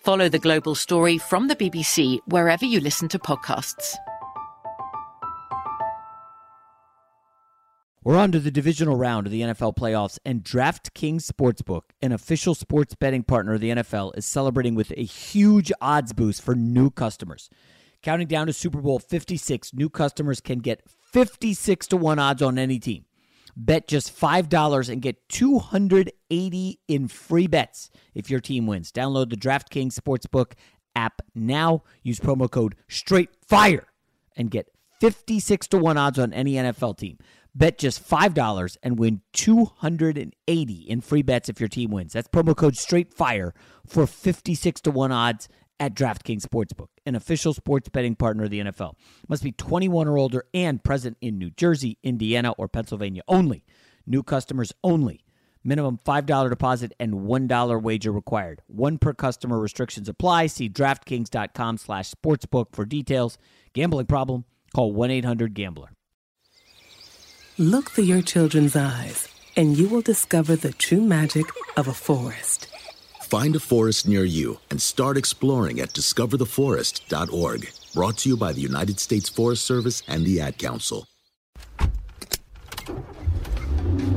Follow the global story from the BBC wherever you listen to podcasts. We're on to the divisional round of the NFL playoffs, and DraftKings Sportsbook, an official sports betting partner of the NFL, is celebrating with a huge odds boost for new customers. Counting down to Super Bowl 56, new customers can get 56 to 1 odds on any team. Bet just $5 and get 280 in free bets if your team wins. Download the DraftKings Sportsbook app now. Use promo code STRAIGhtFIRE and get 56 to 1 odds on any NFL team. Bet just $5 and win 280 in free bets if your team wins. That's promo code STRAIGhtFIRE for 56 to 1 odds at DraftKings Sportsbook, an official sports betting partner of the NFL. Must be 21 or older and present in New Jersey, Indiana, or Pennsylvania only. New customers only. Minimum $5 deposit and $1 wager required. One per customer restrictions apply. See DraftKings.com slash sportsbook for details. Gambling problem? Call 1-800-GAMBLER. Look through your children's eyes, and you will discover the true magic of a forest. Find a forest near you and start exploring at discovertheforest.org. Brought to you by the United States Forest Service and the Ad Council.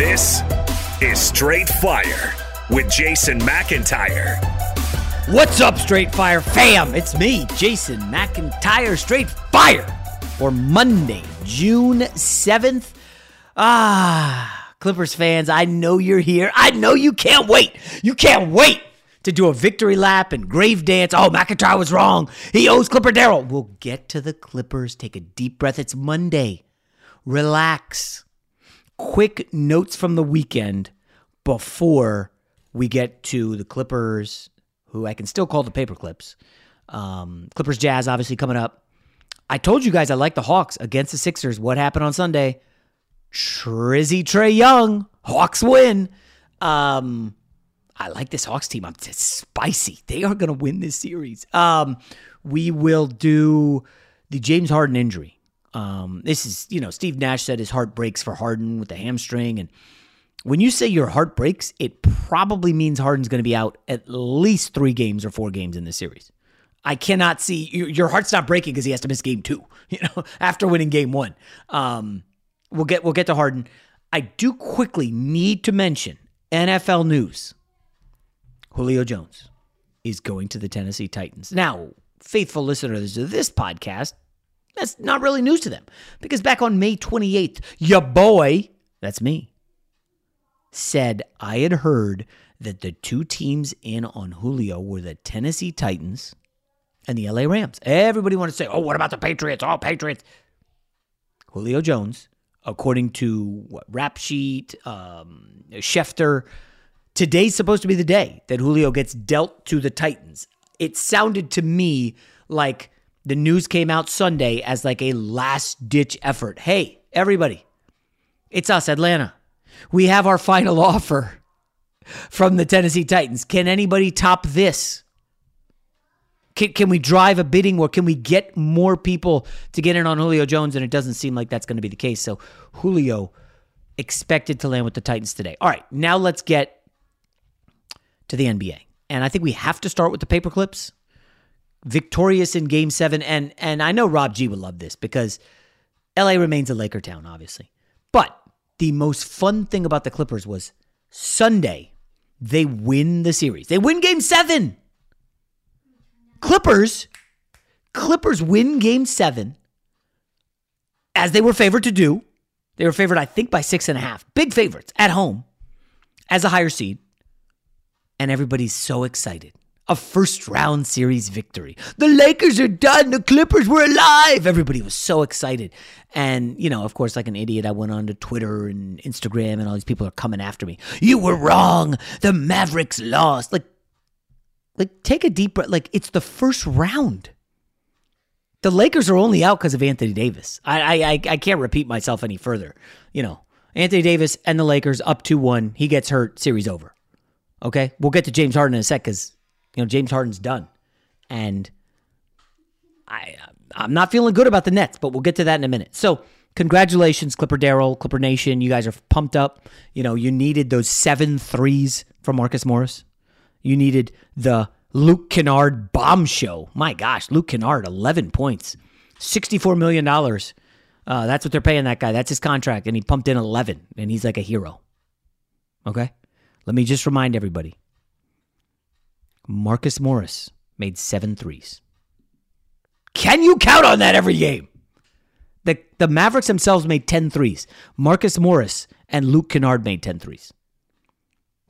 This is Straight Fire with Jason McIntyre. What's up, Straight Fire fam? It's me, Jason McIntyre, Straight Fire, for Monday, June 7th. Ah, Clippers fans, I know you're here. I know you can't wait. You can't wait to do a victory lap and grave dance. Oh, McIntyre was wrong. He owes Clipper Daryl. We'll get to the Clippers. Take a deep breath. It's Monday. Relax. Quick notes from the weekend before we get to the Clippers, who I can still call the paper clips. Um, Clippers Jazz, obviously, coming up. I told you guys I like the Hawks against the Sixers. What happened on Sunday? Trizzy Trae Young. Hawks win. Um, I like this Hawks team. I'm it's spicy. They are going to win this series. Um, we will do the James Harden injury. Um, this is, you know, Steve Nash said his heart breaks for Harden with the hamstring. And when you say your heart breaks, it probably means Harden's going to be out at least three games or four games in this series. I cannot see your heart's not breaking because he has to miss game two, you know, after winning game one. Um, we'll get we'll get to Harden. I do quickly need to mention NFL news. Julio Jones is going to the Tennessee Titans. Now, faithful listeners to this podcast, that's not really news to them because back on May 28th, your boy, that's me, said I had heard that the two teams in on Julio were the Tennessee Titans and the LA Rams. Everybody wanted to say, oh, what about the Patriots? All Patriots. Julio Jones, according to what, Rap Sheet, um, Schefter, today's supposed to be the day that Julio gets dealt to the Titans. It sounded to me like the news came out Sunday as like a last ditch effort. Hey, everybody, it's us, Atlanta. We have our final offer from the Tennessee Titans. Can anybody top this? Can, can we drive a bidding war? Can we get more people to get in on Julio Jones? And it doesn't seem like that's going to be the case. So Julio expected to land with the Titans today. All right, now let's get to the NBA. And I think we have to start with the paper clips. Victorious in game seven. And and I know Rob G would love this because LA remains a Laker town, obviously. But the most fun thing about the Clippers was Sunday, they win the series. They win game seven. Clippers, Clippers win game seven as they were favored to do. They were favored, I think, by six and a half. Big favorites at home as a higher seed. And everybody's so excited. A first round series victory. The Lakers are done. The Clippers were alive. Everybody was so excited. And, you know, of course, like an idiot, I went on to Twitter and Instagram, and all these people are coming after me. You were wrong. The Mavericks lost. Like, like, take a deep breath. Like, it's the first round. The Lakers are only out because of Anthony Davis. I, I I can't repeat myself any further. You know, Anthony Davis and the Lakers up 2 1. He gets hurt, series over. Okay? We'll get to James Harden in a sec because, you know, James Harden's done. And I, I'm not feeling good about the Nets, but we'll get to that in a minute. So, congratulations, Clipper Daryl, Clipper Nation. You guys are pumped up. You know, you needed those seven threes from Marcus Morris. You needed the Luke Kennard bomb show. My gosh, Luke Kennard, 11 points, $64 million. Uh, that's what they're paying that guy. That's his contract. And he pumped in 11, and he's like a hero. Okay? Let me just remind everybody Marcus Morris made seven threes. Can you count on that every game? The, the Mavericks themselves made 10 threes. Marcus Morris and Luke Kennard made 10 threes.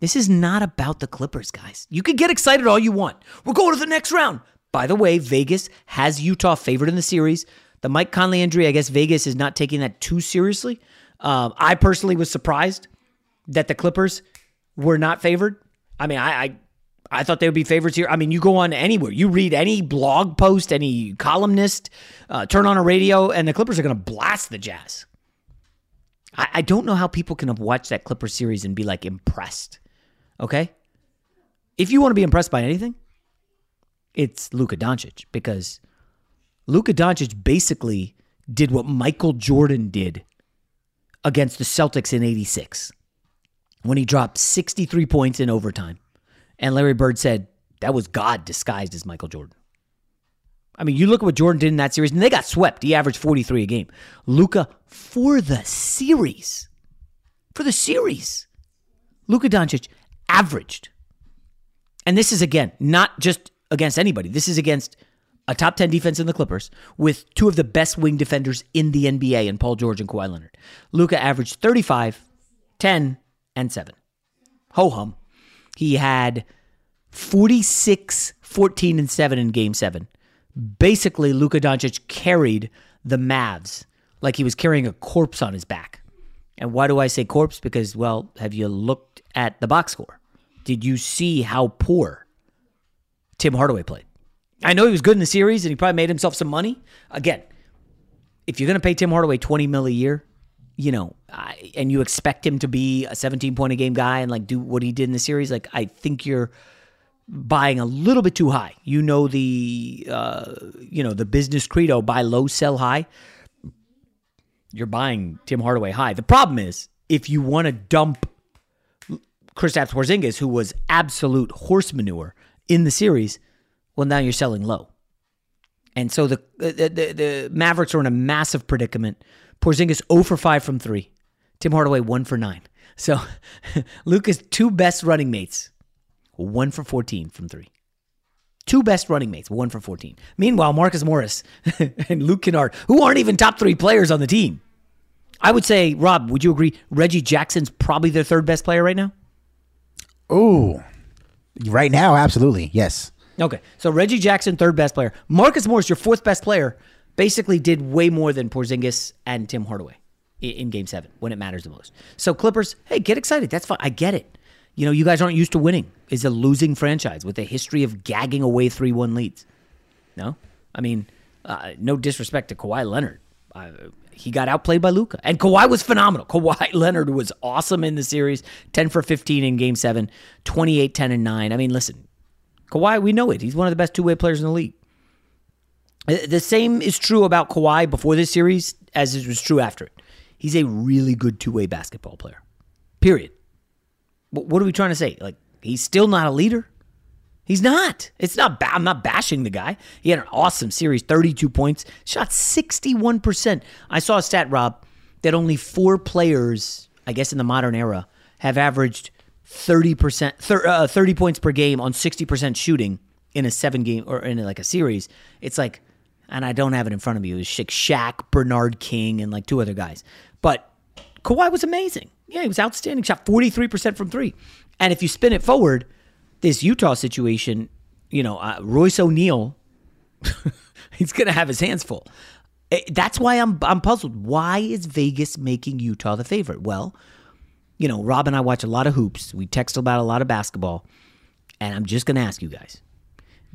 This is not about the Clippers, guys. You can get excited all you want. We're going to the next round. By the way, Vegas has Utah favored in the series. The Mike Conley injury, I guess Vegas is not taking that too seriously. Um, I personally was surprised that the Clippers were not favored. I mean, I, I I thought they would be favorites here. I mean, you go on anywhere, you read any blog post, any columnist, uh, turn on a radio, and the Clippers are going to blast the Jazz. I, I don't know how people can watch that Clippers series and be like impressed. Okay, if you want to be impressed by anything, it's Luka Doncic because Luka Doncic basically did what Michael Jordan did against the Celtics in 86 when he dropped 63 points in overtime. And Larry Bird said that was God disguised as Michael Jordan. I mean, you look at what Jordan did in that series, and they got swept. He averaged 43 a game. Luka for the series, for the series, Luka Doncic averaged, and this is again not just against anybody. This is against a top 10 defense in the Clippers with two of the best wing defenders in the NBA in Paul George and Kawhi Leonard. Luka averaged 35, 10, and 7. Ho hum. He had 46, 14, and 7 in game 7. Basically, Luka Doncic carried the Mavs like he was carrying a corpse on his back. And why do I say corpse? Because, well, have you looked at the box score? Did you see how poor Tim Hardaway played? I know he was good in the series and he probably made himself some money. Again, if you're going to pay Tim Hardaway 20 mil a year, you know, I, and you expect him to be a 17 point a game guy and like do what he did in the series, like I think you're buying a little bit too high. You know the uh, you know the business credo: buy low, sell high. You're buying Tim Hardaway high. The problem is if you want to dump Kristaps Porzingis, who was absolute horse manure in the series, well now you're selling low. And so the the, the, the Mavericks are in a massive predicament Porzingis 0 for 5 from 3. Tim Hardaway 1 for 9. So Luka's two best running mates one for 14 from three. Two best running mates, one for 14. Meanwhile, Marcus Morris and Luke Kennard, who aren't even top three players on the team. I would say, Rob, would you agree? Reggie Jackson's probably their third best player right now? Oh, Right now, absolutely. Yes. Okay. So Reggie Jackson, third best player. Marcus Morris, your fourth best player, basically did way more than Porzingis and Tim Hardaway in game seven when it matters the most. So Clippers, hey, get excited. That's fine. I get it. You know, you guys aren't used to winning. Is a losing franchise with a history of gagging away 3 1 leads. No? I mean, uh, no disrespect to Kawhi Leonard. Uh, he got outplayed by Luka. And Kawhi was phenomenal. Kawhi Leonard was awesome in the series 10 for 15 in game seven, 28, 10, and 9. I mean, listen, Kawhi, we know it. He's one of the best two way players in the league. Uh, the same is true about Kawhi before this series as it was true after it. He's a really good two way basketball player. Period. What are we trying to say? Like, he's still not a leader? He's not. It's not. Ba- I'm not bashing the guy. He had an awesome series, 32 points, shot 61%. I saw a stat, Rob, that only four players, I guess in the modern era, have averaged 30%, thir- uh, 30 points per game on 60% shooting in a seven game or in like a series. It's like, and I don't have it in front of me. It was Shaq, Bernard King, and like two other guys. But Kawhi was amazing. Yeah, he was outstanding. Shot 43% from three. And if you spin it forward, this Utah situation, you know, uh, Royce O'Neale, he's going to have his hands full. Eh, that's why I'm I'm puzzled. Why is Vegas making Utah the favorite? Well, you know, Rob and I watch a lot of hoops. We text about a lot of basketball, and I'm just going to ask you guys.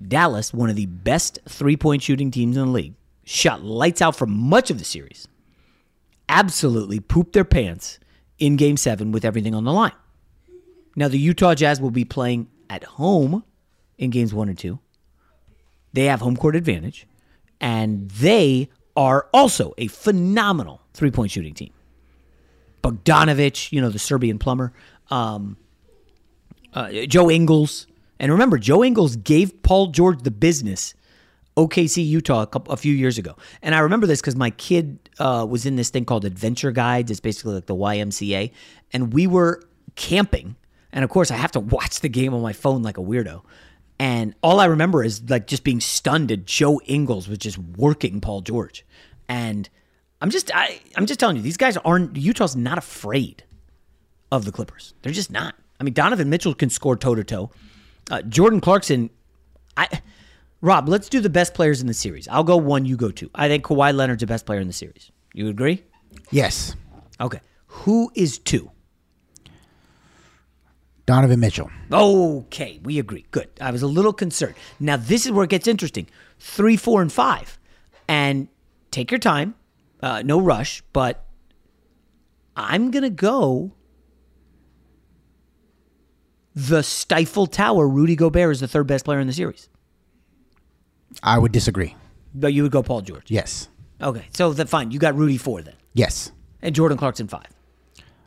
Dallas, one of the best three-point shooting teams in the league, shot lights out for much of the series. Absolutely pooped their pants in game seven with everything on the line. Now, the Utah Jazz will be playing at home in games one and two. They have home court advantage, and they are also a phenomenal three point shooting team. Bogdanovic, you know, the Serbian plumber, um, uh, Joe Ingles. And remember, Joe Ingles gave Paul George the business OKC, Utah, a, couple, a few years ago. And I remember this because my kid uh, was in this thing called Adventure Guides. It's basically like the YMCA. And we were camping. And of course, I have to watch the game on my phone like a weirdo. And all I remember is like just being stunned at Joe Ingles was just working Paul George. And I'm just I, I'm just telling you, these guys aren't Utah's not afraid of the Clippers. They're just not. I mean, Donovan Mitchell can score toe to toe. Jordan Clarkson, I Rob, let's do the best players in the series. I'll go one, you go two. I think Kawhi Leonard's the best player in the series. You agree? Yes. Okay. Who is two? Donovan Mitchell. Okay, we agree. Good. I was a little concerned. Now, this is where it gets interesting. Three, four, and five. And take your time. Uh, no rush, but I'm going to go the Stifle Tower. Rudy Gobert is the third best player in the series. I would disagree. But you would go Paul George. Yes. Okay, so then fine. You got Rudy four then. Yes. And Jordan Clarkson five.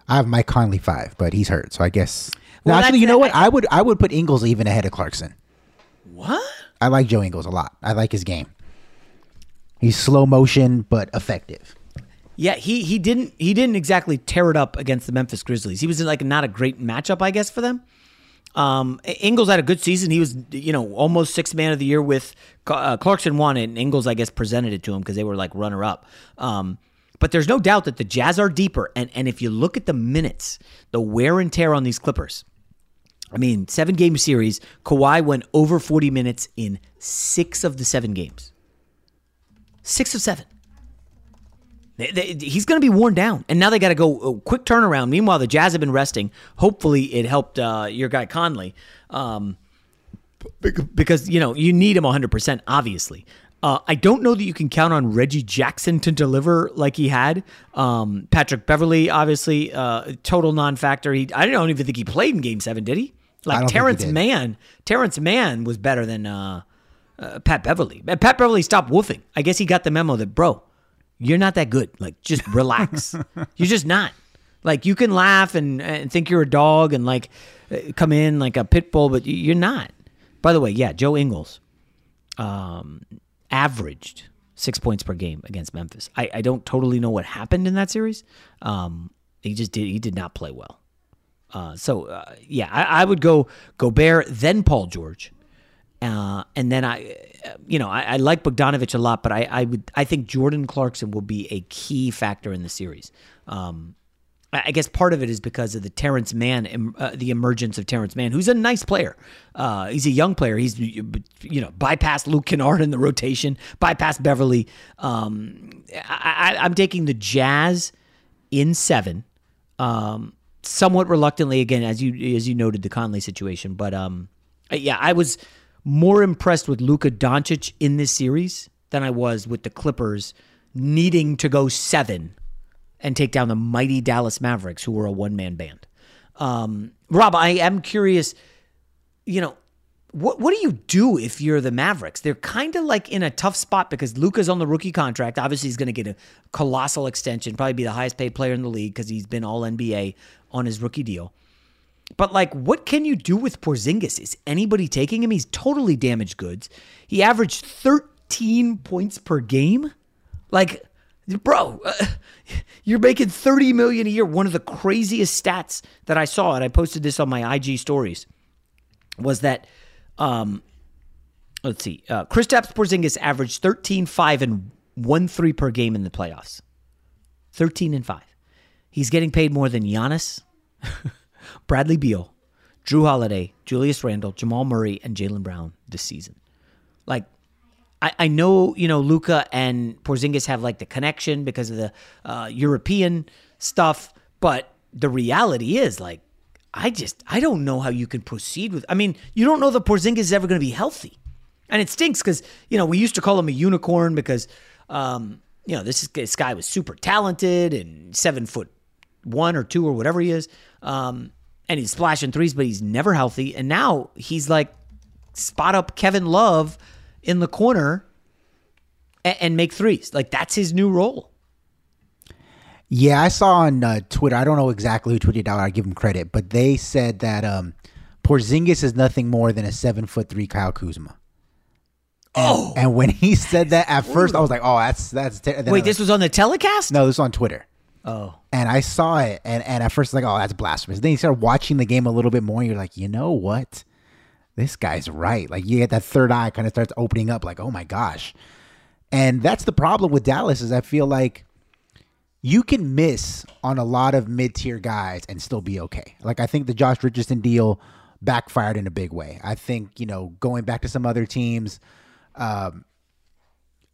I have Mike Conley five, but he's hurt, so I guess. Well, no, actually, you know what? I, I would I would put Ingles even ahead of Clarkson. What? I like Joe Ingles a lot. I like his game. He's slow motion but effective. Yeah, he he didn't he didn't exactly tear it up against the Memphis Grizzlies. He was like not a great matchup, I guess, for them. Um, Ingles had a good season. He was, you know, almost sixth man of the year with uh, Clarkson won it, and Ingles, I guess, presented it to him because they were like runner up. Um, but there's no doubt that the Jazz are deeper, and and if you look at the minutes, the wear and tear on these Clippers. I mean, seven game series. Kawhi went over 40 minutes in six of the seven games. Six of seven. He's going to be worn down, and now they got to go a quick turnaround. Meanwhile, the Jazz have been resting. Hopefully, it helped uh, your guy Conley, um, because you know you need him 100. percent Obviously, uh, I don't know that you can count on Reggie Jackson to deliver like he had. Um, Patrick Beverley, obviously, uh, total non-factor. He, I don't even think he played in Game Seven, did he? Like Terance Mann, Terance Mann was better than uh, uh, Pat Beverley. Pat Beverley stopped woofing. I guess he got the memo that, bro, you're not that good. Like, just relax. you're just not. Like, you can laugh and, and think you're a dog and like come in like a pit bull, but you're not. By the way, yeah, Joe Ingles um, averaged six points per game against Memphis. I, I don't totally know what happened in that series. Um, he just did. He did not play well. Uh, so uh, yeah, I, I, would go Gobert, then Paul George, uh, and then I, you know, I, I, like Bogdanovic a lot, but I, I would I think Jordan Clarkson will be a key factor in the series. Um, I guess part of it is because of the Terance Mann, uh, the emergence of Terance Mann, who's a nice player. Uh, he's a young player. He's you know bypassed Luke Kennard in the rotation, bypassed Beverley. Um, I, am taking the Jazz in seven, um, somewhat reluctantly again, as you as you noted the Conley situation. But um, yeah, I was more impressed with Luka Doncic in this series than I was with the Clippers needing to go seven and take down the mighty Dallas Mavericks, who were a one man band. Um, Rob, I am curious, you know, what what do you do if you're the Mavericks? They're kind of like in a tough spot because Luka's on the rookie contract. Obviously, he's going to get a colossal extension, probably be the highest paid player in the league because he's been All NBA on his rookie deal. But like, what can you do with Porzingis? Is anybody taking him? He's totally damaged goods. He averaged 13 points per game. Like, bro, uh, you're making 30 million a year. One of the craziest stats that I saw, and I posted this on my IG stories, was that um, let's see, uh, Kristaps Porzingis averaged 13, 5, and 1 3 per game in the playoffs. 13 and 5. He's getting paid more than Giannis, Bradley Beal, Jrue Holiday, Julius Randle, Jamal Murray, and Jaylen Brown this season. Like, I, I know, you know, Luka and Porzingis have like the connection because of the uh, European stuff, but the reality is like, I just, I don't know how you can proceed with. I mean, you don't know that Porzingis is ever going to be healthy, and it stinks because you know we used to call him a unicorn because, um, you know, this, is, this guy was super talented and seven foot one or two or whatever he is, um, and he's splashing threes, but he's never healthy, and now he's like spot up Kevin Love in the corner and, and make threes. Like that's his new role. Yeah, I saw on uh, Twitter. I don't know exactly who tweeted out. I give him credit, but they said that um, Porzingis is nothing more than a seven foot three Kyle Kuzma. And, oh, and when he said that at first, I was like, "Oh, that's that's." Ter-. Wait, this was on the telecast? No, this was on Twitter. Oh, and I saw it, and and at first, like, "Oh, that's blasphemous." Then you start watching the game a little bit more, and you're like, "You know what? This guy's right." Like you get that third eye kind of starts opening up, like, "Oh my gosh," and that's the problem with Dallas is I feel like you can miss on a lot of mid tier guys and still be okay. Like I think the Josh Richardson deal backfired in a big way. I think you know going back to some other teams, um,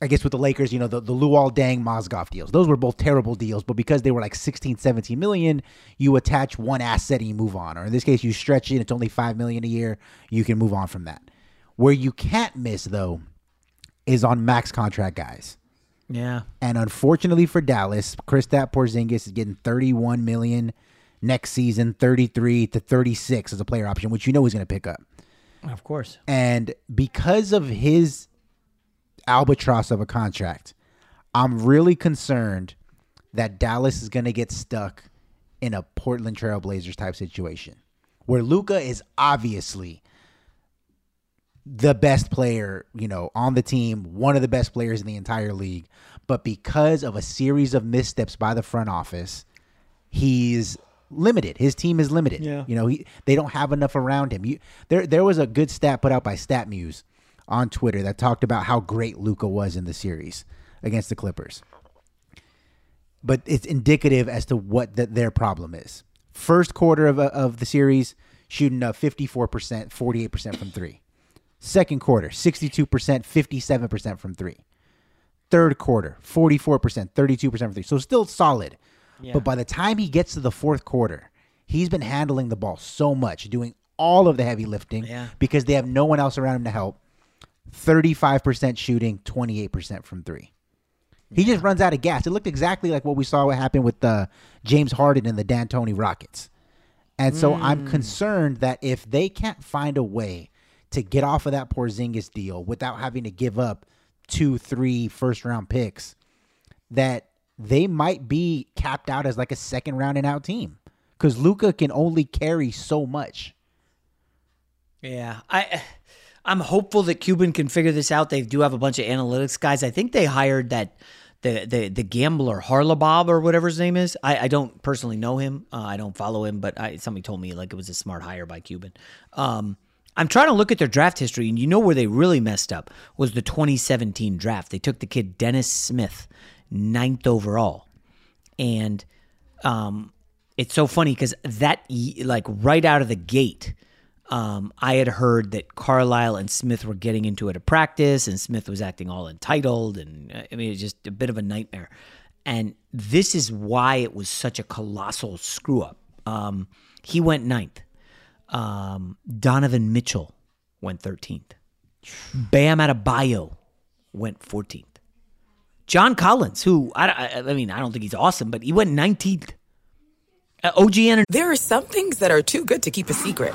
I guess with the Lakers, you know the the Luol Deng Mozgov deals. Those were both terrible deals, but because they were like 16, 17 million, you attach one asset and you move on. Or in this case, you stretch it; it's only five million a year. You can move on from that. Where you can't miss though is on max contract guys. Yeah. And unfortunately for Dallas, Kristaps Porzingis is getting 31 million next season, 33 to 36 as a player option, which you know he's going to pick up. Of course. And because of his albatross of a contract, I'm really concerned that Dallas is going to get stuck in a Portland Trailblazers type situation where Luka is obviously the best player, you know, on the team, one of the best players in the entire league. But because of a series of missteps by the front office, he's limited. His team is limited. Yeah. You know, he, they don't have enough around him. You, there there was a good stat put out by StatMuse on Twitter that talked about how great Luka was in the series against the Clippers. But it's indicative as to what the, their problem is. First quarter of, of the series, shooting a 54%, 48% from three. Second quarter, 62%, 57% from three. Third quarter, 44%, 32% from three. So still solid. Yeah. But by the time he gets to the fourth quarter, he's been handling the ball so much, doing all of the heavy lifting yeah. because they have no one else around him to help. 35% shooting, 28% from three. He yeah. just runs out of gas. It looked exactly like what we saw what happened with uh, James Harden and the D'Antoni Rockets. And so mm. I'm concerned that if they can't find a way to get off of that Porzingis deal without having to give up two, three first round picks, that they might be capped out as like a second round and out team because Luka can only carry so much. Yeah, I. I'm hopeful that Cuban can figure this out. They do have a bunch of analytics guys. I think they hired that the the the gambler Harlabob or whatever his name is. I, I don't personally know him. Uh, I don't follow him, but I, somebody told me like it was a smart hire by Cuban. Um, I'm trying to look at their draft history, and you know where they really messed up was the 2017 draft. They took the kid Dennis Smith, ninth overall, and um, it's so funny because that like right out of the gate. Um, I had heard that Carlisle and Smith were getting into it at practice, and Smith was acting all entitled, and uh, I mean, it's just a bit of a nightmare. And this is why it was such a colossal screw up. Um, he went ninth. Um, Donovan Mitchell went 13th. Bam Adebayo went 14th. John Collins, who I, I mean, I don't think he's awesome, but he went 19th. Uh, OG Energy. There are some things that are too good to keep a secret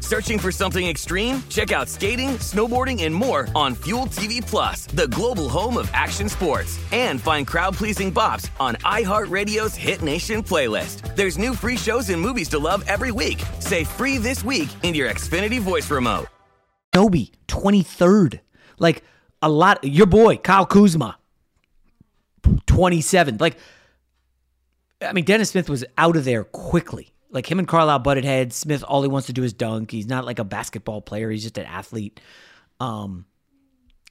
Searching for something extreme? Check out skating, snowboarding, and more on Fuel TV Plus, the global home of action sports. And find crowd-pleasing bops on iHeartRadio's Hit Nation playlist. There's new free shows and movies to love every week. Say free this week in your Xfinity voice remote. Nobi, 23rd. Like a lot, your boy, Kyle Kuzma, 27th. Like, I mean, Dennis Smith was out of there quickly. Like him and Carlisle butted heads. Smith, all he wants to do is dunk. He's not like a basketball player. He's just an athlete. Um,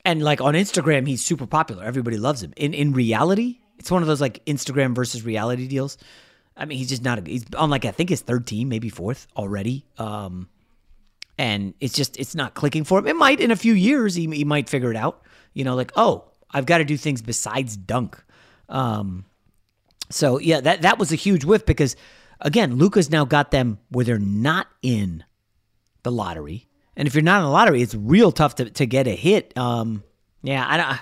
and like on Instagram, he's super popular. Everybody loves him. In in reality, it's one of those like Instagram versus reality deals. I mean, he's just not. A, he's on like I think his third team, maybe fourth already. Um, and it's just it's not clicking for him. It might in a few years he, he might figure it out. You know, like oh, I've got to do things besides dunk. Um, so yeah, that that was a huge whiff because again, Luka's now got them where they're not in the lottery, and if you're not in the lottery, it's real tough to to get a hit. Um, yeah, I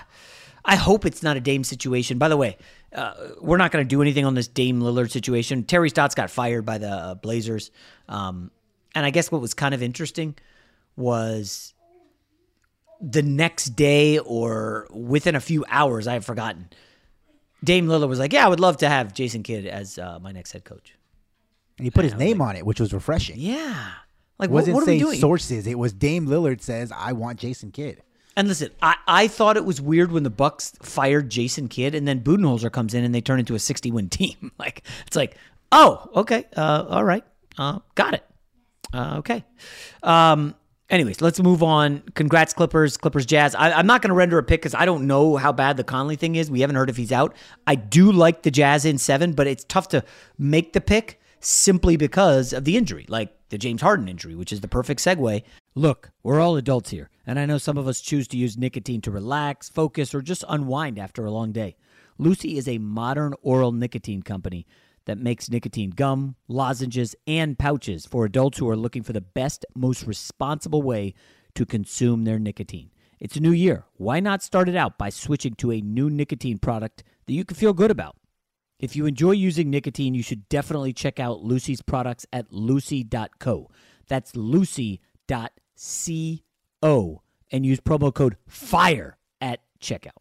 I hope it's not a Dame situation. By the way. Uh, we're not going to do anything on this Dame Lillard situation. Terry Stotts got fired by the Blazers. Um, and I guess what was kind of interesting was the next day or within a few hours, I have forgotten. Dame Lillard was like, "Yeah, I would love to have Jason Kidd as uh, my next head coach." And he put his name like, on it, which was refreshing. Yeah, like it wasn't what, what say doing? sources. It was Dame Lillard says, "I want Jason Kidd." And listen, I, I thought it was weird when the Bucks fired Jason Kidd, and then Budenholzer comes in and they turn into a sixty-win team. like it's like, oh, okay, uh, all right, uh, got it. Uh, okay. Um, anyways, let's move on. Congrats, Clippers, Clippers, Jazz. I, am not going to render a pick because I don't know how bad the Conley thing is. We haven't heard if he's out. I do like the Jazz in seven, but it's tough to make the pick simply because of the injury, like the James Harden injury, which is the perfect segue. Look, we're all adults here, and I know some of us choose to use nicotine to relax, focus, or just unwind after a long day. Lucy is a modern oral nicotine company that makes nicotine gum, lozenges, and pouches for adults who are looking for the best, most responsible way to consume their nicotine. It's a new year. Why not start it out by switching to a new nicotine product that you can feel good about? If you enjoy using nicotine, you should definitely check out Lucy's products at lucy.co. That's lucy.co and use promo code FIRE at checkout.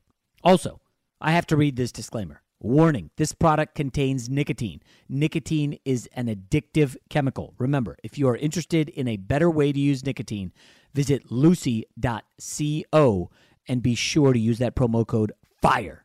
Also, I have to read this disclaimer. Warning this product contains nicotine. Nicotine is an addictive chemical. Remember, if you are interested in a better way to use nicotine, visit lucy.co and be sure to use that promo code FIRE.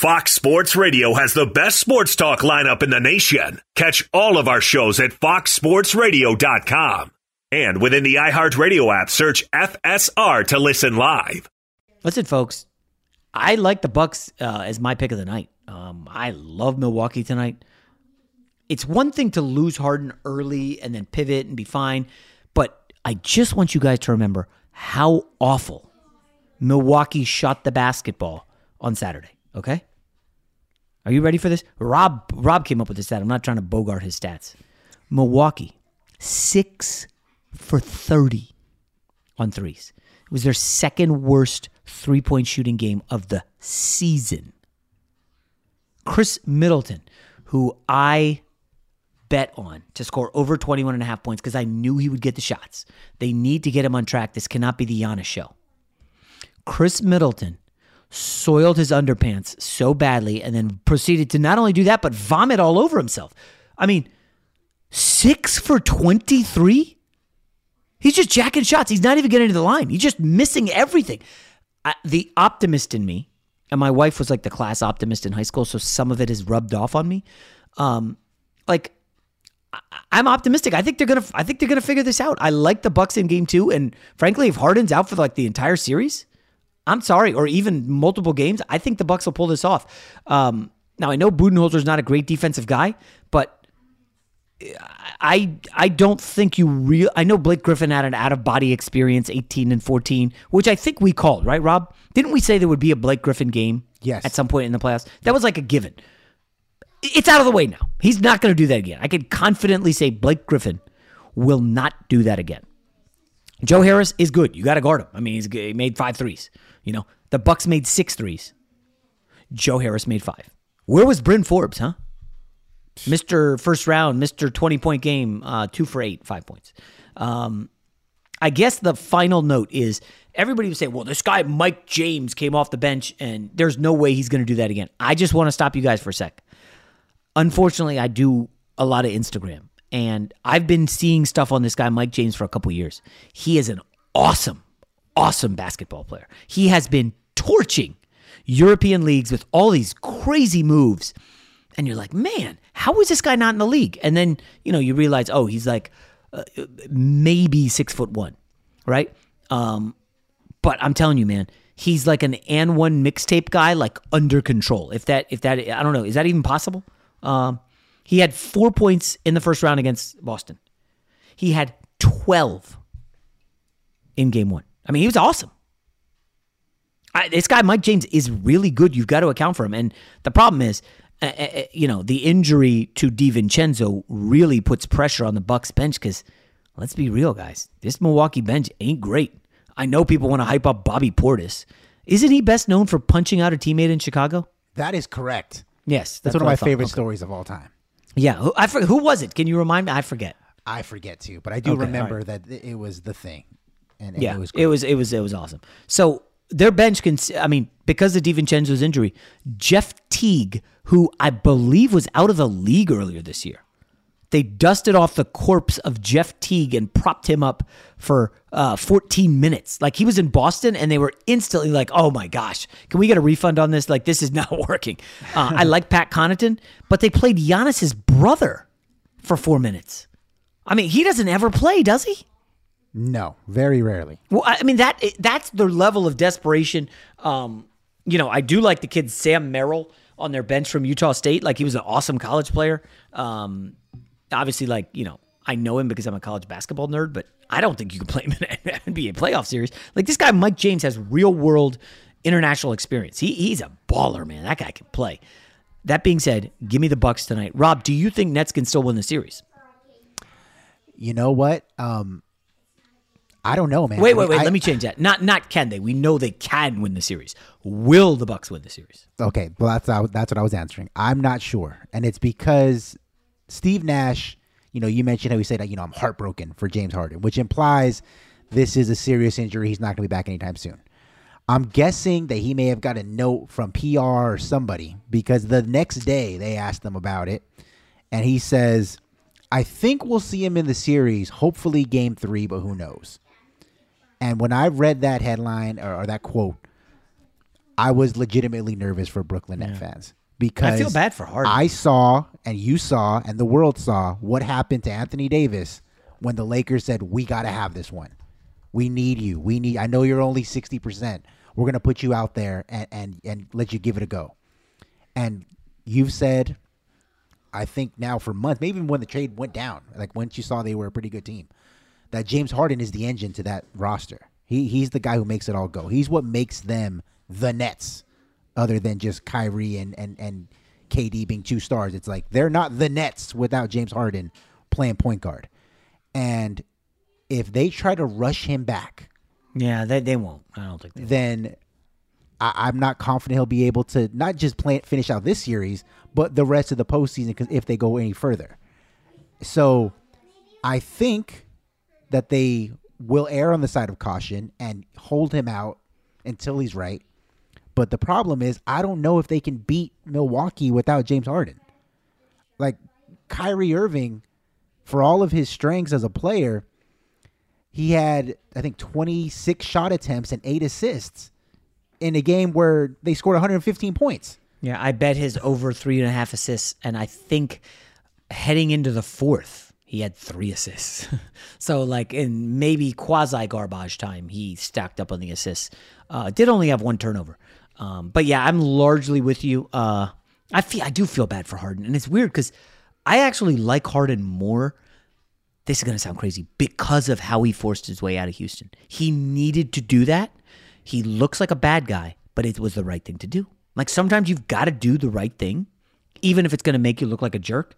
Fox Sports Radio has the best sports talk lineup in the nation. Catch all of our shows at foxsportsradio.com. And within the iHeartRadio app, search FSR to listen live. Listen, folks, I like the Bucks uh, as my pick of the night. Um, I love Milwaukee tonight. It's one thing to lose Harden early and then pivot and be fine, but I just want you guys to remember how awful Milwaukee shot the basketball on Saturday. Okay, are you ready for this? Rob Rob came up with this stat. I'm not trying to bogart his stats. Milwaukee, six for 30 on threes. It was their second worst three point shooting game of the season. Khris Middleton, who I bet on to score over 21 and a half points because I knew he would get the shots. They need to get him on track. This cannot be the Giannis show. Khris Middleton soiled his underpants so badly and then proceeded to not only do that, but vomit all over himself. I mean, six for 23? He's just jacking shots. He's not even getting to the line. He's just missing everything. I, the optimist in me, and my wife was like the class optimist in high school, so some of it has rubbed off on me. Um, like, I'm optimistic. I think they're gonna. I think they're gonna figure this out. I like the Bucks in Game Two, and frankly, if Harden's out for like the entire series, I'm sorry, or even multiple games, I think the Bucks will pull this off. Um, now I know Budenholzer is not a great defensive guy, but I I don't think you real. I know Blake Griffin had an out of body experience, 18 and 14, which I think we called right, Rob. Didn't we say there would be a Blake Griffin game? Yes. At some point in the playoffs, that was like a given. It's out of the way now. He's not going to do that again. I can confidently say Blake Griffin will not do that again. Joe Harris is good. You got to guard him. I mean, he's he made five threes. You know, the Bucks made six threes. Joe Harris made five. Where was Bryn Forbes, huh? Mr. First round, Mr. 20 point game, uh, two for eight, five points. Um, I guess the final note is everybody would say, well, this guy, Mike James, came off the bench and there's no way he's going to do that again. I just want to stop you guys for a sec. Unfortunately, I do a lot of Instagram and I've been seeing stuff on this guy, Mike James, for a couple years. He is an awesome, awesome basketball player. He has been torching European leagues with all these crazy moves. And you're like, man, how is this guy not in the league? And then, you know, you realize, oh, he's like uh, maybe six foot one, right? Um, but I'm telling you, man, he's like an and one mixtape guy, like under control. If that, if that, I don't know, is that even possible? Um, he had four points in the first round against Boston. He had 12 in game one. I mean, he was awesome. I, this guy, Mike James, is really good. You've got to account for him. And the problem is, uh, uh, you know, the injury to DiVincenzo really puts pressure on the Bucks bench because let's be real, guys. This Milwaukee bench ain't great. I know people want to hype up Bobby Portis. Isn't he best known for punching out a teammate in Chicago? That is correct. Yes, that's, that's one of my favorite okay. stories of all time. Yeah, who, I forget, who was it? Can you remind me? I forget. I forget too, but I do okay, remember right. that it was the thing. and, and yeah, it was it was it was it was awesome. So their bench can. I mean, because of DiVincenzo's injury, Jeff Teague, who I believe was out of the league earlier this year, they dusted off the corpse of Jeff Teague and propped him up for uh, 14 minutes. Like he was in Boston, and they were instantly like, "Oh my gosh, can we get a refund on this? Like this is not working." Uh, I like Pat Connaughton, but they played Giannis's brother for four minutes. I mean, he doesn't ever play, does he? No, very rarely. Well, I mean that that's their level of desperation. Um, you know, I do like the kid Sam Merrill on their bench from Utah State. Like he was an awesome college player. Um, obviously, like you know, I know him because I'm a college basketball nerd, but I don't think you can play him in an NBA playoff series. Like this guy, Mike James, has real world international experience. He he's a baller, man. That guy can play. That being said, give me the Bucks tonight. Rob, do you think Nets can still win the series? You know what? Um, I don't know, man. Wait, I wait, wait. I- let me change that. Not not can they? We know they can win the series. Will the Bucks win the series? Okay, well that's that's what I was answering. I'm not sure, and it's because Steve Nash. You know, you mentioned how he said, that you know, I'm heartbroken for James Harden, which implies this is a serious injury. He's not going to be back anytime soon. I'm guessing that he may have got a note from PR or somebody because the next day they asked him about it, and he says, "I think we'll see him in the series, hopefully Game Three, but who knows." And when I read that headline or, or that quote, I was legitimately nervous for Brooklyn Net fans because I feel bad for Harden. I saw and you saw and the world saw what happened to Anthony Davis when the Lakers said, "We got to have this one. We need you. We need. I know you're only sixty percent. We're gonna put you out there and and and let you give it a go." And you've said, I think now for months, maybe even when the trade went down, like once you saw they were a pretty good team, that James Harden is the engine to that roster. He he's the guy who makes it all go. He's what makes them the Nets, other than just Kyrie and and and KD being two stars. It's like they're not the Nets without James Harden playing point guard. And if they try to rush him back, Yeah, they they won't. I don't think they. then I, I'm not confident he'll be able to not just play finish out this series, but the rest of the postseason. Because if they go any further, so I think that they will err on the side of caution and hold him out until he's right. But the problem is, I don't know if they can beat Milwaukee without James Harden. Like Kyrie Irving, for all of his strengths as a player, he had I think 26 shot attempts and eight assists in a game where they scored 115 points. Yeah, I bet his over three and a half assists, and I think heading into the fourth, he had three assists. so, like in maybe quasi garbage time, he stacked up on the assists. Uh, did only have one turnover, um, but yeah, I'm largely with you. Uh, I feel I do feel bad for Harden, and it's weird because I actually like Harden more. This is gonna sound crazy because of how he forced his way out of Houston. He needed to do that. He looks like a bad guy, but it was the right thing to do. Like sometimes you've got to do the right thing, even if it's to make you look like a jerk.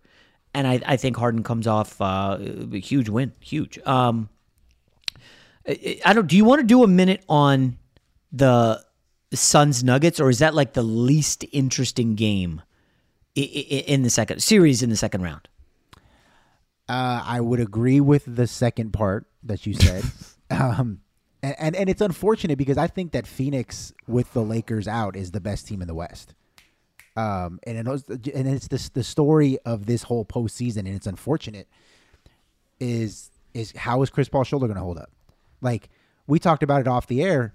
And I, I think Harden comes off uh, a huge win, huge. Um, I don't. Do you want to do a minute on the Suns Nuggets, or is that like the least interesting game in the second series in the second round? Uh, I would agree with the second part that you said. um, and, and and it's unfortunate because I think that Phoenix with the Lakers out is the best team in the West. Um, and it was, and it's this the story of this whole postseason, and it's unfortunate. Is is how is Chris Paul's shoulder going to hold up? Like we talked about it off the air.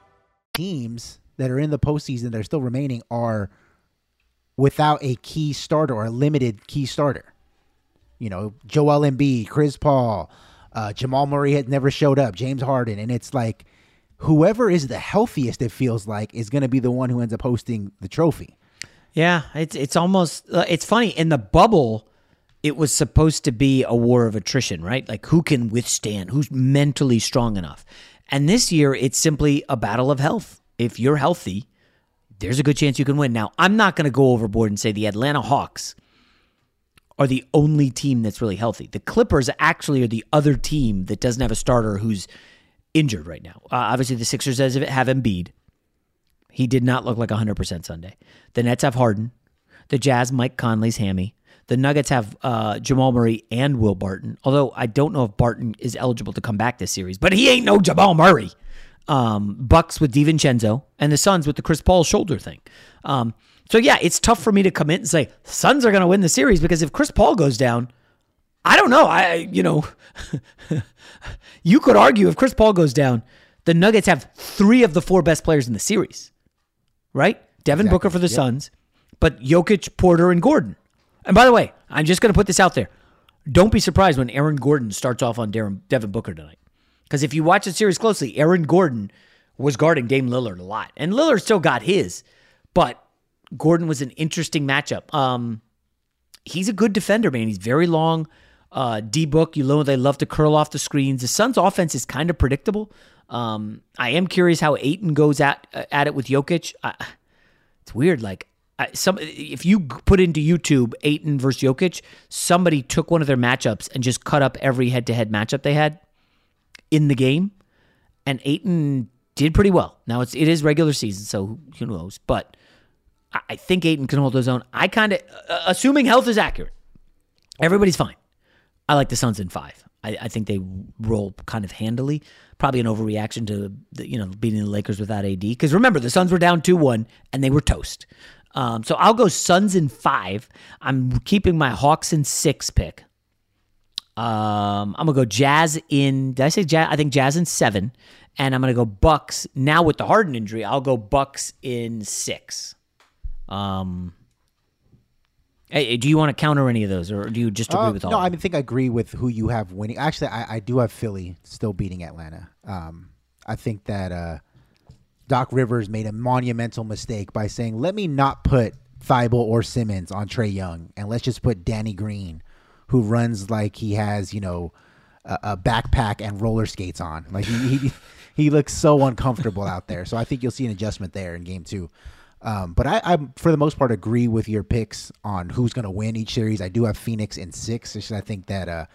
Teams that are in the postseason that are still remaining are without a key starter or a limited key starter. You know, Joel Embiid, Chris Paul, uh, Jamal Murray had never showed up, James Harden, and it's like whoever is the healthiest, it feels like, is going to be the one who ends up hosting the trophy. Yeah, it's it's almost uh, it's funny in the bubble. It was supposed to be a war of attrition, right? Like who can withstand, who's mentally strong enough. And this year, it's simply a battle of health. If you're healthy, there's a good chance you can win. Now, I'm not going to go overboard and say the Atlanta Hawks are the only team that's really healthy. The Clippers actually are the other team that doesn't have a starter who's injured right now. Uh, obviously, the Sixers as if it have Embiid. He did not look like 100% Sunday. The Nets have Harden. The Jazz, Mike Conley's hammy. The Nuggets have uh, Jamal Murray and Will Barton. Although I don't know if Barton is eligible to come back this series, but he ain't no Jamal Murray. Um, Bucks with DiVincenzo and the Suns with the Chris Paul shoulder thing. Um, so yeah, it's tough for me to commit and say Suns are going to win the series because if Chris Paul goes down, I don't know. I you know, you could argue if Chris Paul goes down, the Nuggets have three of the four best players in the series, right? Devin Exactly. Booker for the Yep. Suns, but Jokic, Porter, and Gordon. And by the way, I'm just going to put this out there. Don't be surprised when Aaron Gordon starts off on Darren, Devin Booker tonight. Because if you watch the series closely, Aaron Gordon was guarding Dame Lillard a lot. And Lillard still got his, but Gordon was an interesting matchup. Um, he's a good defender, man. He's very long. Uh, D book, you know, they love to curl off the screens. The Suns' offense is kind of predictable. Um, I am curious how Ayton goes at at it with Jokic. I, it's weird. Like Some, if you put into YouTube Ayton versus Jokic, somebody took one of their matchups and just cut up every head-to-head matchup they had in the game, and Ayton did pretty well. Now it's it is regular season, so who knows? But I, think Ayton can hold his own. I kind of, uh, assuming health is accurate, everybody's fine. I like the Suns in five. I, I think they roll kind of handily. Probably an overreaction to the, you know beating the Lakers without AD. Because remember, the Suns were down two one and they were toast. Um, so I'll go Suns in five. I'm keeping my Hawks in six pick. Um, I'm gonna go Jazz in. Did I say Jazz? I think Jazz in seven, and I'm gonna go Bucks now with the Harden injury. I'll go Bucks in six. Um, hey, do you want to counter any of those, or do you just agree Uh, with all? no, I think I agree with who you have winning. Actually, I, I do have Philly still beating Atlanta. Um, I think that uh, Doc Rivers made a monumental mistake by saying, "Let me not put Thybulle or Simmons on Trae Young, and let's just put Danny Green, who runs like he has, you know, a, a backpack and roller skates on. Like he, he he looks so uncomfortable out there. So I think you'll see an adjustment there in game two. Um, but I, I, for the most part, agree with your picks on who's going to win each series. I do have Phoenix in six. I think that uh,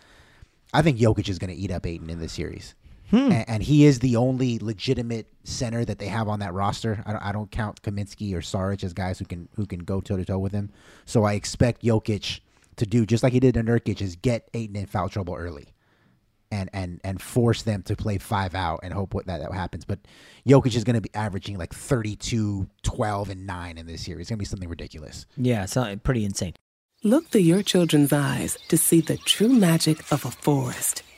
I think Jokic is going to eat up Ayton in this series, and, and he is the only legitimate center that they have on that roster. I don't, I don't count Kaminsky or Saric as guys who can who can go toe to toe with him. So I expect Jokic to do just like he did to Nurkic, is get Ayton in foul trouble early and and and force them to play five out and hope what that, that happens. But Jokic is going to be averaging like 32, 12, and 9 in this series. It's going to be something ridiculous. yeah, it's uh, pretty insane. Look through your children's eyes to see the true magic of a forest.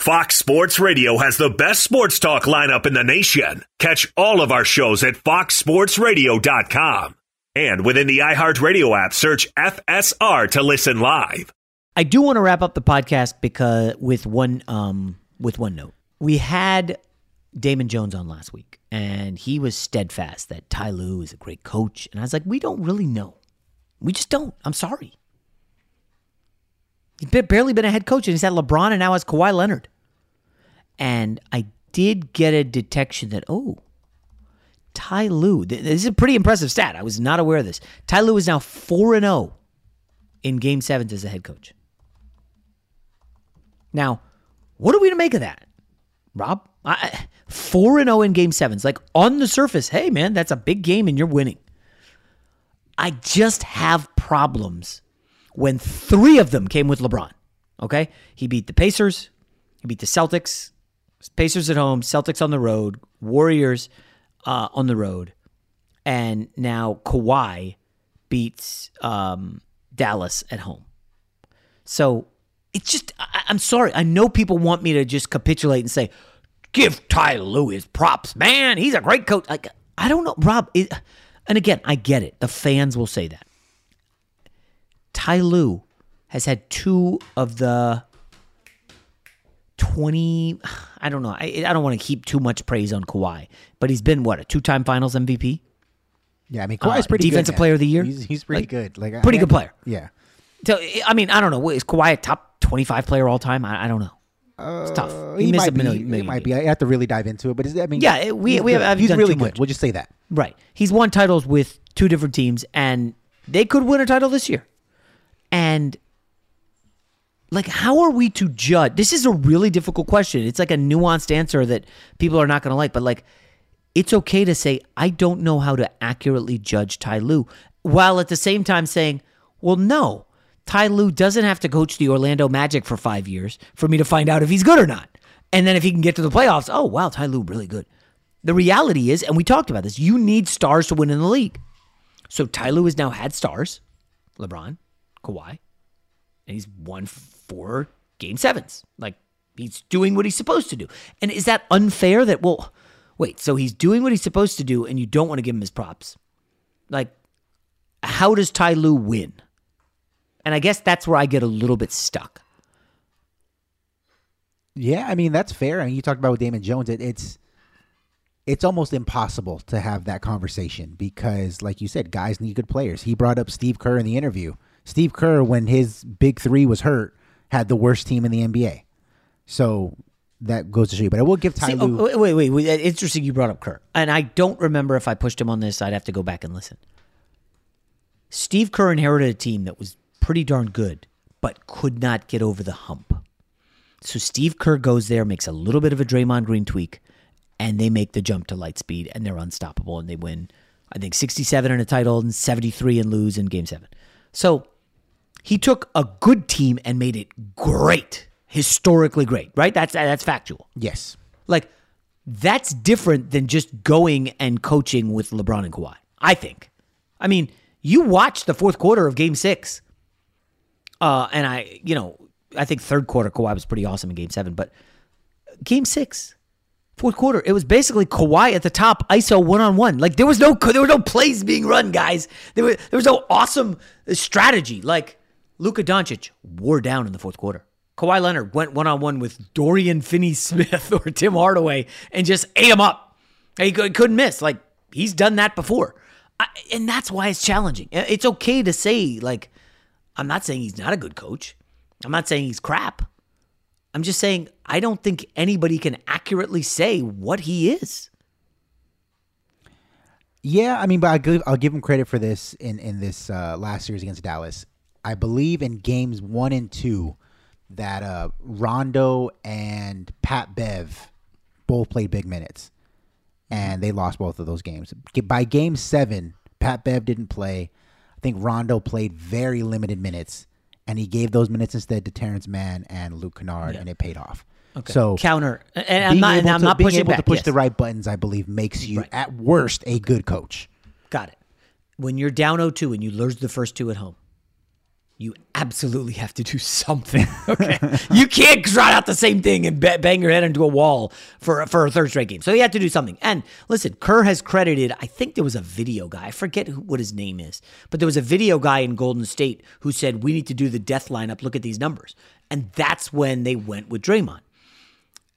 Fox Sports Radio has the best sports talk lineup in the nation. Catch all of our shows at foxsportsradio.com. And within the iHeartRadio app, search FSR to listen live. I do want to wrap up the podcast because with one um with one note. We had Damon Jones on last week, and he was steadfast that Ty Lue is a great coach. And I was like, we don't really know. We just don't. I'm sorry. He's barely been a head coach, and he's had LeBron and now has Kawhi Leonard. And I did get a detection that, oh, Ty Lue, this is a pretty impressive stat. I was not aware of this. Ty Lue is now 4 0 in game sevens as a head coach. Now, what are we to make of that? Rob, I, 4 0 in game sevens. Like on the surface, hey, man, that's a big game and you're winning. I just have problems when three of them came with LeBron. Okay? He beat the Pacers, he beat the Celtics, Pacers at home, Celtics on the road, Warriors uh, on the road, and now Kawhi beats um, Dallas at home. So it's just, I, I'm sorry. I know people want me to just capitulate and say, give Ty Lue his props, man. He's a great coach. Like, I don't know, Rob. It, and again, I get it. The fans will say that. Ty Lue has had two of the 20 I don't know. I, I don't want to keep too much praise on Kawhi, but he's been what, a two-time finals MVP? Yeah, I mean, Kawhi's Uh, pretty defensive good, player of the year. He's, he's pretty Like, good. Like pretty I- good player. Yeah. So I mean, I don't know. Is Kawhi a top 25 player all time? I, I don't know. It's tough. Uh, He, he might be. million, He might be. I have to really dive into it, but is, I mean, Yeah, we- we have- he's really good. We'll just say that. Right. He's won titles with two different teams, and they could win a title this year. And like, how are we to judge? This is a really difficult question. It's like a nuanced answer that people are not going to like, but like, it's okay to say, I don't know how to accurately judge Ty Lue, while at the same time saying, well, no, Ty Lue doesn't have to coach the Orlando Magic for five years for me to find out if he's good or not. And then if he can get to the playoffs, oh, wow, Ty Lue really good. The reality is, and we talked about this, you need stars to win in the league. So Ty Lue has now had stars, LeBron, Kawhi, and he's won four game sevens. Like he's doing what he's supposed to do. And is that unfair that, well, wait, so he's doing what he's supposed to do and you don't want to give him his props? Like, how does Ty Lue win? And I guess that's where I get a little bit stuck. Yeah, I mean that's fair. I mean, you talked about with Damon Jones. It, it's it's almost impossible to have that conversation because, like you said, guys need good players. He brought up Steve Kerr in the interview. Steve Kerr, when his big three was hurt, had the worst team in the NBA. So that goes to show you. But I will give Ty See, Lue. oh, wait, wait, wait, wait. Interesting you brought up Kerr. And I don't remember if I pushed him on this. I'd have to go back and listen. Steve Kerr inherited a team that was pretty darn good, but could not get over the hump. So Steve Kerr goes there, makes a little bit of a Draymond Green tweak, and they make the jump to light speed, and they're unstoppable, and they win, I think, 67 in a title and 73 and lose in game seven. So he took a good team and made it great, historically great, right? That's that's factual. Yes. Like that's different than just going and coaching with LeBron and Kawhi. I think. I mean, you watched the fourth quarter of Game Six, uh, and I, you know, I think third quarter Kawhi was pretty awesome in Game Seven, but Game Six, fourth quarter, it was basically Kawhi at the top, ISO one on one. Like there was no there were no plays being run, guys. There was there was no awesome strategy. Like Luka Doncic wore down in the fourth quarter. Kawhi Leonard went one on one with Dorian Finney Smith or Tim Hardaway and just ate him up. He couldn't miss. Like he's done that before, I, and that's why it's challenging. It's okay to say like, I'm not saying he's not a good coach. I'm not saying he's crap. I'm just saying I don't think anybody can accurately say what he is. Yeah, I mean, but I give I'll give him credit for this in in this uh, last series against Dallas. I believe in games one and two that uh, Rondo and Pat Bev both played big minutes, and they lost both of those games. By game seven, Pat Bev didn't play. I think Rondo played very limited minutes, and he gave those minutes instead to Terance Mann and Luke Kennard, and it paid off. Okay. So counter, and I'm not, and I'm to- not being pushing able back. to push yes. the right buttons. I believe makes you at worst a good coach. Got it. When you're down 0-2 and you lose the first two at home, you absolutely have to do something. Okay, you can't trot out the same thing and ba- bang your head into a wall for for a third straight game. So you have to do something. And listen, Kerr has credited. I think there was a video guy. I forget who, what his name is, but there was a video guy in Golden State who said we need to do the death lineup. Look at these numbers, and that's when they went with Draymond.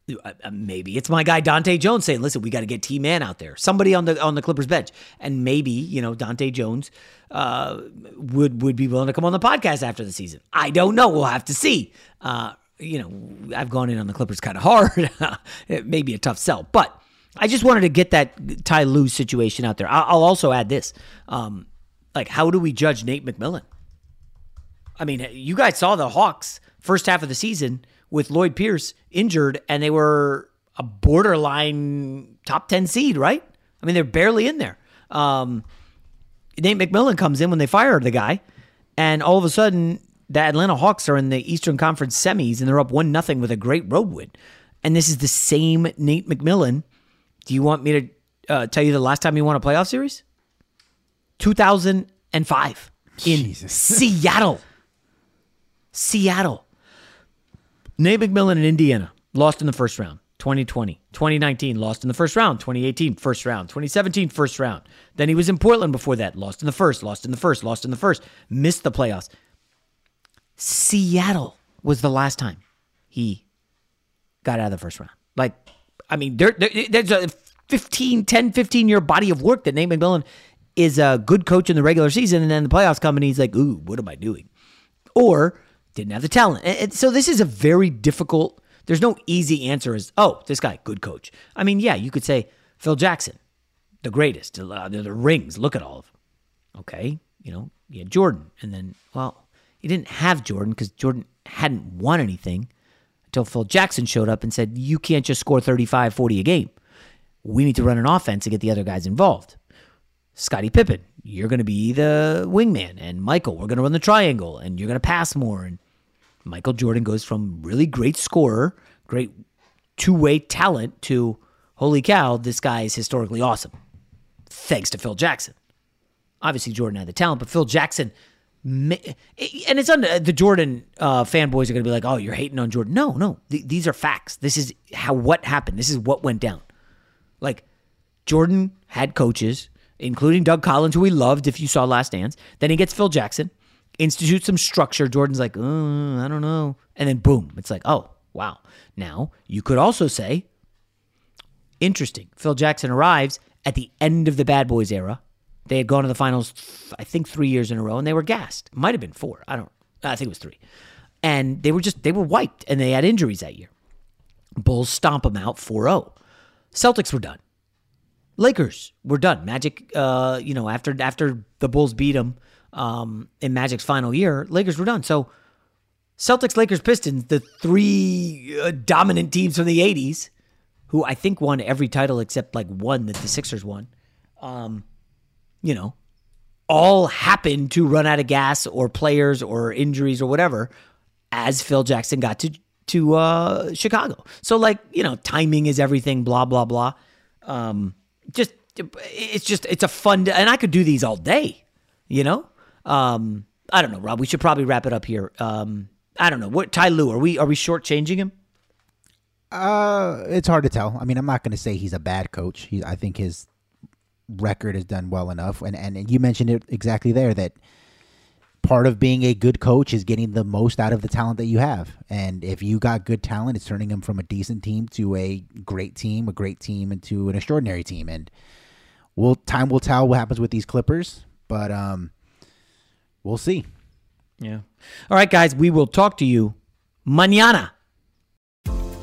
Uh, uh, maybe it's my guy Dante Jones saying, "Listen, we got to get T Man out there, somebody on the on the Clippers bench, and maybe you know Dante Jones uh, would would be willing to come on the podcast after the season. I don't know. We'll have to see. Uh, you know, I've gone in on the Clippers kind of hard. it may be a tough sell, but I just wanted to get that Ty Lue situation out there. I'll, I'll also add this: um, like, how do we judge Nate McMillan? I mean, you guys saw the Hawks first half of the season with Lloyd Pierce injured, and they were a borderline top 10 seed, right? I mean, they're barely in there. Um, Nate McMillan comes in when they fire the guy, and all of a sudden, the Atlanta Hawks are in the Eastern Conference semis, and they're up 1 nothing with a great road win. And this is the same Nate McMillan. Do you want me to uh, tell you the last time he won a playoff series? 2005 in Seattle. Seattle. Nate McMillan in Indiana lost in the first round. 2020, 2019 lost in the first round, 2018 first round, 2017 first round. Then he was in Portland before that, lost in the first, lost in the first, lost in the first, missed the playoffs. Seattle was the last time he got out of the first round. Like, I mean, there, there, there's a 15, 10, 15 year body of work that Nate McMillan is a good coach in the regular season, and then the playoffs come and he's like, ooh, what am I doing? Or didn't have the talent. And, so this is a very difficult, there's no easy answer as, oh, this guy, good coach. I mean, yeah, you could say Phil Jackson, the greatest, uh, the, the rings, look at all of them. Okay, you know, had Jordan, and then, well, you didn't have Jordan because Jordan hadn't won anything until Phil Jackson showed up and said, you can't just score 35, 40 a game. We need to run an offense to get the other guys involved. Scottie Pippen, you're going to be the wingman, and Michael, we're going to run the triangle, and you're going to pass more. And Michael Jordan goes from really great scorer, great two way talent to holy cow, this guy is historically awesome. Thanks to Phil Jackson. Obviously, Jordan had the talent, but Phil Jackson, and it's under the Jordan uh, fanboys are going to be like, "Oh, you're hating on Jordan." No, no, th- these are facts. This is how what happened. This is what went down. Like Jordan had coaches, including Doug Collins, who we loved. If you saw Last Dance, then he gets Phil Jackson, institutes some structure. Jordan's like, oh, I don't know, and then boom, it's like, oh, wow. Now you could also say, interesting. Phil Jackson arrives at the end of the Bad Boys era. They had gone to the finals, I think, three years in a row, and they were gassed. Might have been four. I don't. I think it was three. And they were just they were wiped, and they had injuries that year. Bulls stomp them out 4-0. Celtics were done. Lakers were done. Magic, uh, you know, after after the Bulls beat them um, in Magic's final year, Lakers were done. So Celtics, Lakers, Pistons, the three uh, dominant teams from the '80s, who I think won every title except like one that the Sixers won. Um, you know, all happened to run out of gas or players or injuries or whatever as Phil Jackson got to to uh, Chicago. So like you know, timing is everything. Blah blah blah. Um, just it's just it's a fun and I could do these all day. You know, um, I don't know, Rob. We should probably wrap it up here. Um, I don't know what Ty Lue are we are we shortchanging him? Uh, it's hard to tell. I mean, I'm not going to say he's a bad coach. He, I think his record has done well enough, and and you mentioned it exactly there that part of being a good coach is getting the most out of the talent that you have. And if you got good talent, it's turning them from a decent team to a great team, a great team, into an extraordinary team. And will time will tell what happens with these Clippers, but um, we'll see. Yeah. All right, guys, we will talk to you mañana.